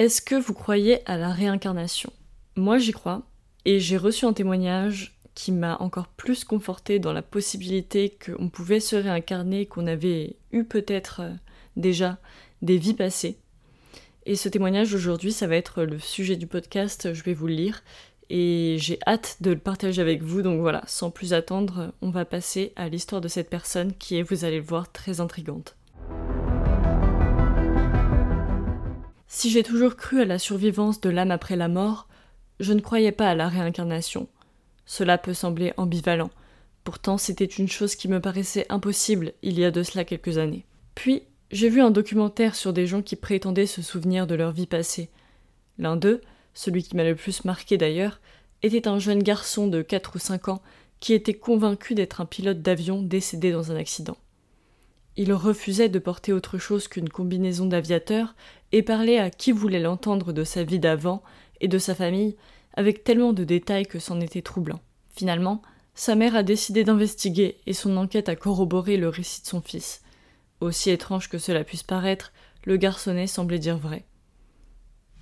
Est-ce que vous croyez à la réincarnation? Moi j'y crois, et j'ai reçu un témoignage qui m'a encore plus conforté dans la possibilité qu'on pouvait se réincarner, qu'on avait eu peut-être euh, déjà des vies passées. Et ce témoignage aujourd'hui, ça va être le sujet du podcast, je vais vous le lire, et j'ai hâte de le partager avec vous, donc voilà, sans plus attendre, on va passer à l'histoire de cette personne qui est, vous allez le voir, très intrigante. Si j'ai toujours cru à la survivance de l'âme après la mort, je ne croyais pas à la réincarnation. Cela peut sembler ambivalent. Pourtant, c'était une chose qui me paraissait impossible il y a de cela quelques années. Puis, j'ai vu un documentaire sur des gens qui prétendaient se souvenir de leur vie passée. L'un d'eux, celui qui m'a le plus marqué d'ailleurs, était un jeune garçon de 4 ou 5 ans qui était convaincu d'être un pilote d'avion décédé dans un accident. Il refusait de porter autre chose qu'une combinaison d'aviateur et parlait à qui voulait l'entendre de sa vie d'avant et de sa famille avec tellement de détails que c'en était troublant. Finalement, sa mère a décidé d'investiguer et son enquête a corroboré le récit de son fils. Aussi étrange que cela puisse paraître, le garçonnet semblait dire vrai.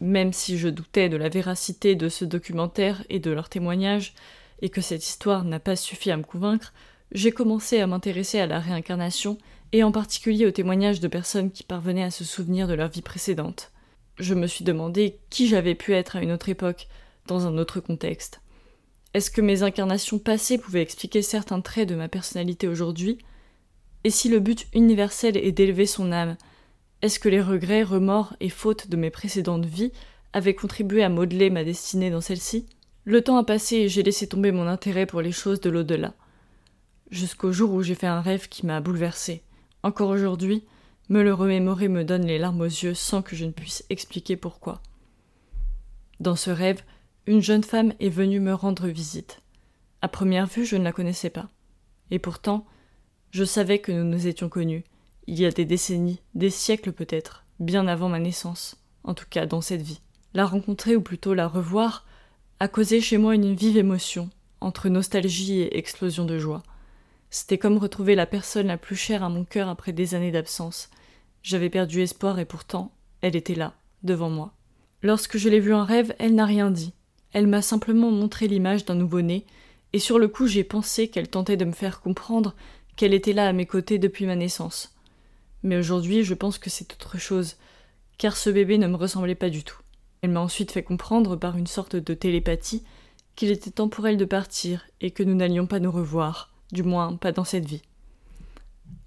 Même si je doutais de la véracité de ce documentaire et de leurs témoignages, et que cette histoire n'a pas suffi à me convaincre, j'ai commencé à m'intéresser à la réincarnation et en particulier aux témoignages de personnes qui parvenaient à se souvenir de leur vie précédente. Je me suis demandé qui j'avais pu être à une autre époque, dans un autre contexte. Est-ce que mes incarnations passées pouvaient expliquer certains traits de ma personnalité aujourd'hui? Et si le but universel est d'élever son âme, est-ce que les regrets, remords et fautes de mes précédentes vies avaient contribué à modeler ma destinée dans celle-ci? Le temps a passé et j'ai laissé tomber mon intérêt pour les choses de l'au-delà. Jusqu'au jour où j'ai fait un rêve qui m'a bouleversé. Encore aujourd'hui, me le remémorer me donne les larmes aux yeux sans que je ne puisse expliquer pourquoi. Dans ce rêve, une jeune femme est venue me rendre visite. À première vue, je ne la connaissais pas. Et pourtant, je savais que nous nous étions connus, il y a des décennies, des siècles peut-être, bien avant ma naissance, en tout cas dans cette vie. La rencontrer, ou plutôt la revoir, a causé chez moi une vive émotion, entre nostalgie et explosion de joie. C'était comme retrouver la personne la plus chère à mon cœur après des années d'absence. J'avais perdu espoir et pourtant, elle était là, devant moi. Lorsque je l'ai vue en rêve, elle n'a rien dit. Elle m'a simplement montré l'image d'un nouveau-né, et sur le coup j'ai pensé qu'elle tentait de me faire comprendre qu'elle était là à mes côtés depuis ma naissance. Mais aujourd'hui je pense que c'est autre chose, car ce bébé ne me ressemblait pas du tout. Elle m'a ensuite fait comprendre par une sorte de télépathie qu'il était temps pour elle de partir et que nous n'allions pas nous revoir, du moins pas dans cette vie.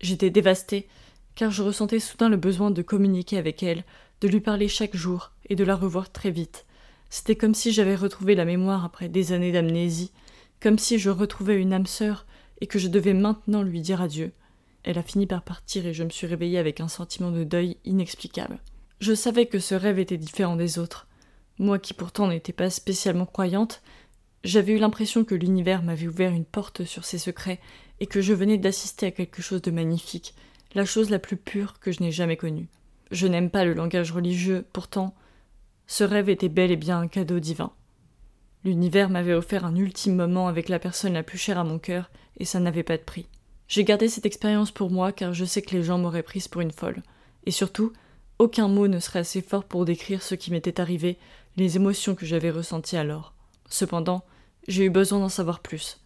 J'étais dévastée, car je ressentais soudain le besoin de communiquer avec elle, de lui parler chaque jour et de la revoir très vite. C'était comme si j'avais retrouvé la mémoire après des années d'amnésie, comme si je retrouvais une âme sœur et que je devais maintenant lui dire adieu. Elle a fini par partir et je me suis réveillée avec un sentiment de deuil inexplicable. Je savais que ce rêve était différent des autres. Moi qui pourtant n'étais pas spécialement croyante, j'avais eu l'impression que l'univers m'avait ouvert une porte sur ses secrets et que je venais d'assister à quelque chose de magnifique, la chose la plus pure que je n'ai jamais connue. Je n'aime pas le langage religieux, pourtant, ce rêve était bel et bien un cadeau divin. L'univers m'avait offert un ultime moment avec la personne la plus chère à mon cœur, et ça n'avait pas de prix. J'ai gardé cette expérience pour moi car je sais que les gens m'auraient prise pour une folle. Et surtout, aucun mot ne serait assez fort pour décrire ce qui m'était arrivé, les émotions que j'avais ressenties alors. Cependant, j'ai eu besoin d'en savoir plus.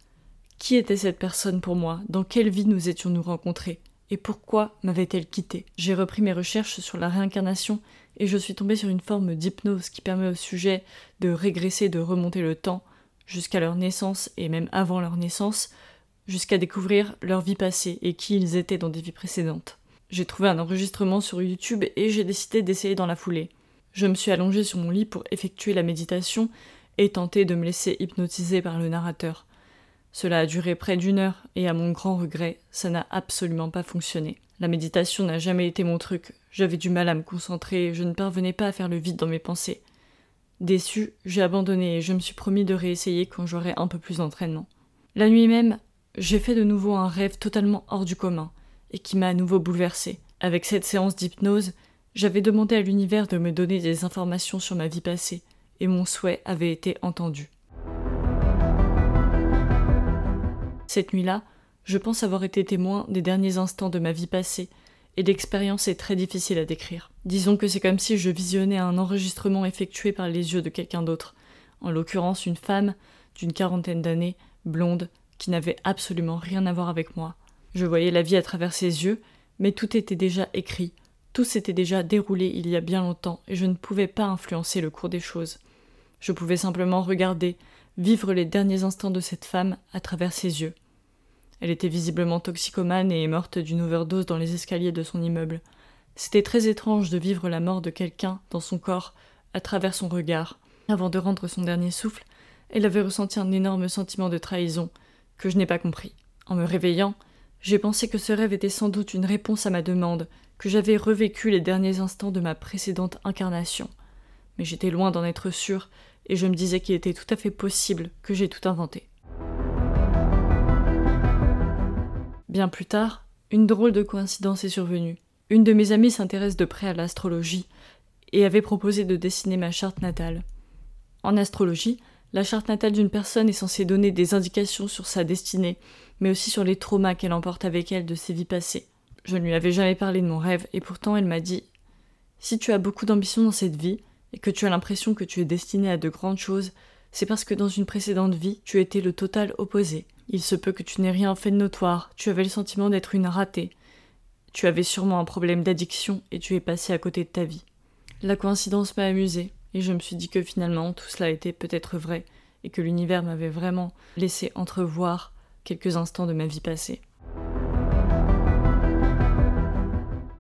Qui était cette personne pour moi? Dans quelle vie nous étions-nous rencontrés? Et pourquoi m'avait-elle quitté J'ai repris mes recherches sur la réincarnation et je suis tombée sur une forme d'hypnose qui permet au sujet de régresser, de remonter le temps jusqu'à leur naissance et même avant leur naissance, jusqu'à découvrir leur vie passée et qui ils étaient dans des vies précédentes. J'ai trouvé un enregistrement sur YouTube et j'ai décidé d'essayer dans la foulée. Je me suis allongée sur mon lit pour effectuer la méditation et tenter de me laisser hypnotiser par le narrateur. Cela a duré près d'une heure et à mon grand regret, ça n'a absolument pas fonctionné. La méditation n'a jamais été mon truc, j'avais du mal à me concentrer, je ne parvenais pas à faire le vide dans mes pensées. Déçu, j'ai abandonné et je me suis promis de réessayer quand j'aurai un peu plus d'entraînement. La nuit même, j'ai fait de nouveau un rêve totalement hors du commun, et qui m'a à nouveau bouleversé. Avec cette séance d'hypnose, j'avais demandé à l'univers de me donner des informations sur ma vie passée, et mon souhait avait été entendu. Cette nuit-là, je pense avoir été témoin des derniers instants de ma vie passée, et l'expérience est très difficile à décrire. Disons que c'est comme si je visionnais un enregistrement effectué par les yeux de quelqu'un d'autre, en l'occurrence une femme d'une quarantaine d'années, blonde, qui n'avait absolument rien à voir avec moi. Je voyais la vie à travers ses yeux, mais tout était déjà écrit, tout s'était déjà déroulé il y a bien longtemps, et je ne pouvais pas influencer le cours des choses. Je pouvais simplement regarder, vivre les derniers instants de cette femme à travers ses yeux. Elle était visiblement toxicomane et est morte d'une overdose dans les escaliers de son immeuble. C'était très étrange de vivre la mort de quelqu'un dans son corps à travers son regard. Avant de rendre son dernier souffle, elle avait ressenti un énorme sentiment de trahison que je n'ai pas compris. En me réveillant, j'ai pensé que ce rêve était sans doute une réponse à ma demande, que j'avais revécu les derniers instants de ma précédente incarnation. Mais j'étais loin d'en être sûr, et je me disais qu'il était tout à fait possible que j'ai tout inventé. Bien plus tard, une drôle de coïncidence est survenue. Une de mes amies s'intéresse de près à l'astrologie et avait proposé de dessiner ma charte natale. En astrologie, la charte natale d'une personne est censée donner des indications sur sa destinée, mais aussi sur les traumas qu'elle emporte avec elle de ses vies passées. Je ne lui avais jamais parlé de mon rêve, et pourtant elle m'a dit Si tu as beaucoup d'ambition dans cette vie, et que tu as l'impression que tu es destiné à de grandes choses, c'est parce que dans une précédente vie, tu étais le total opposé. Il se peut que tu n'aies rien fait de notoire, tu avais le sentiment d'être une ratée. Tu avais sûrement un problème d'addiction et tu es passé à côté de ta vie. La coïncidence m'a amusée, et je me suis dit que finalement tout cela était peut-être vrai, et que l'univers m'avait vraiment laissé entrevoir quelques instants de ma vie passée.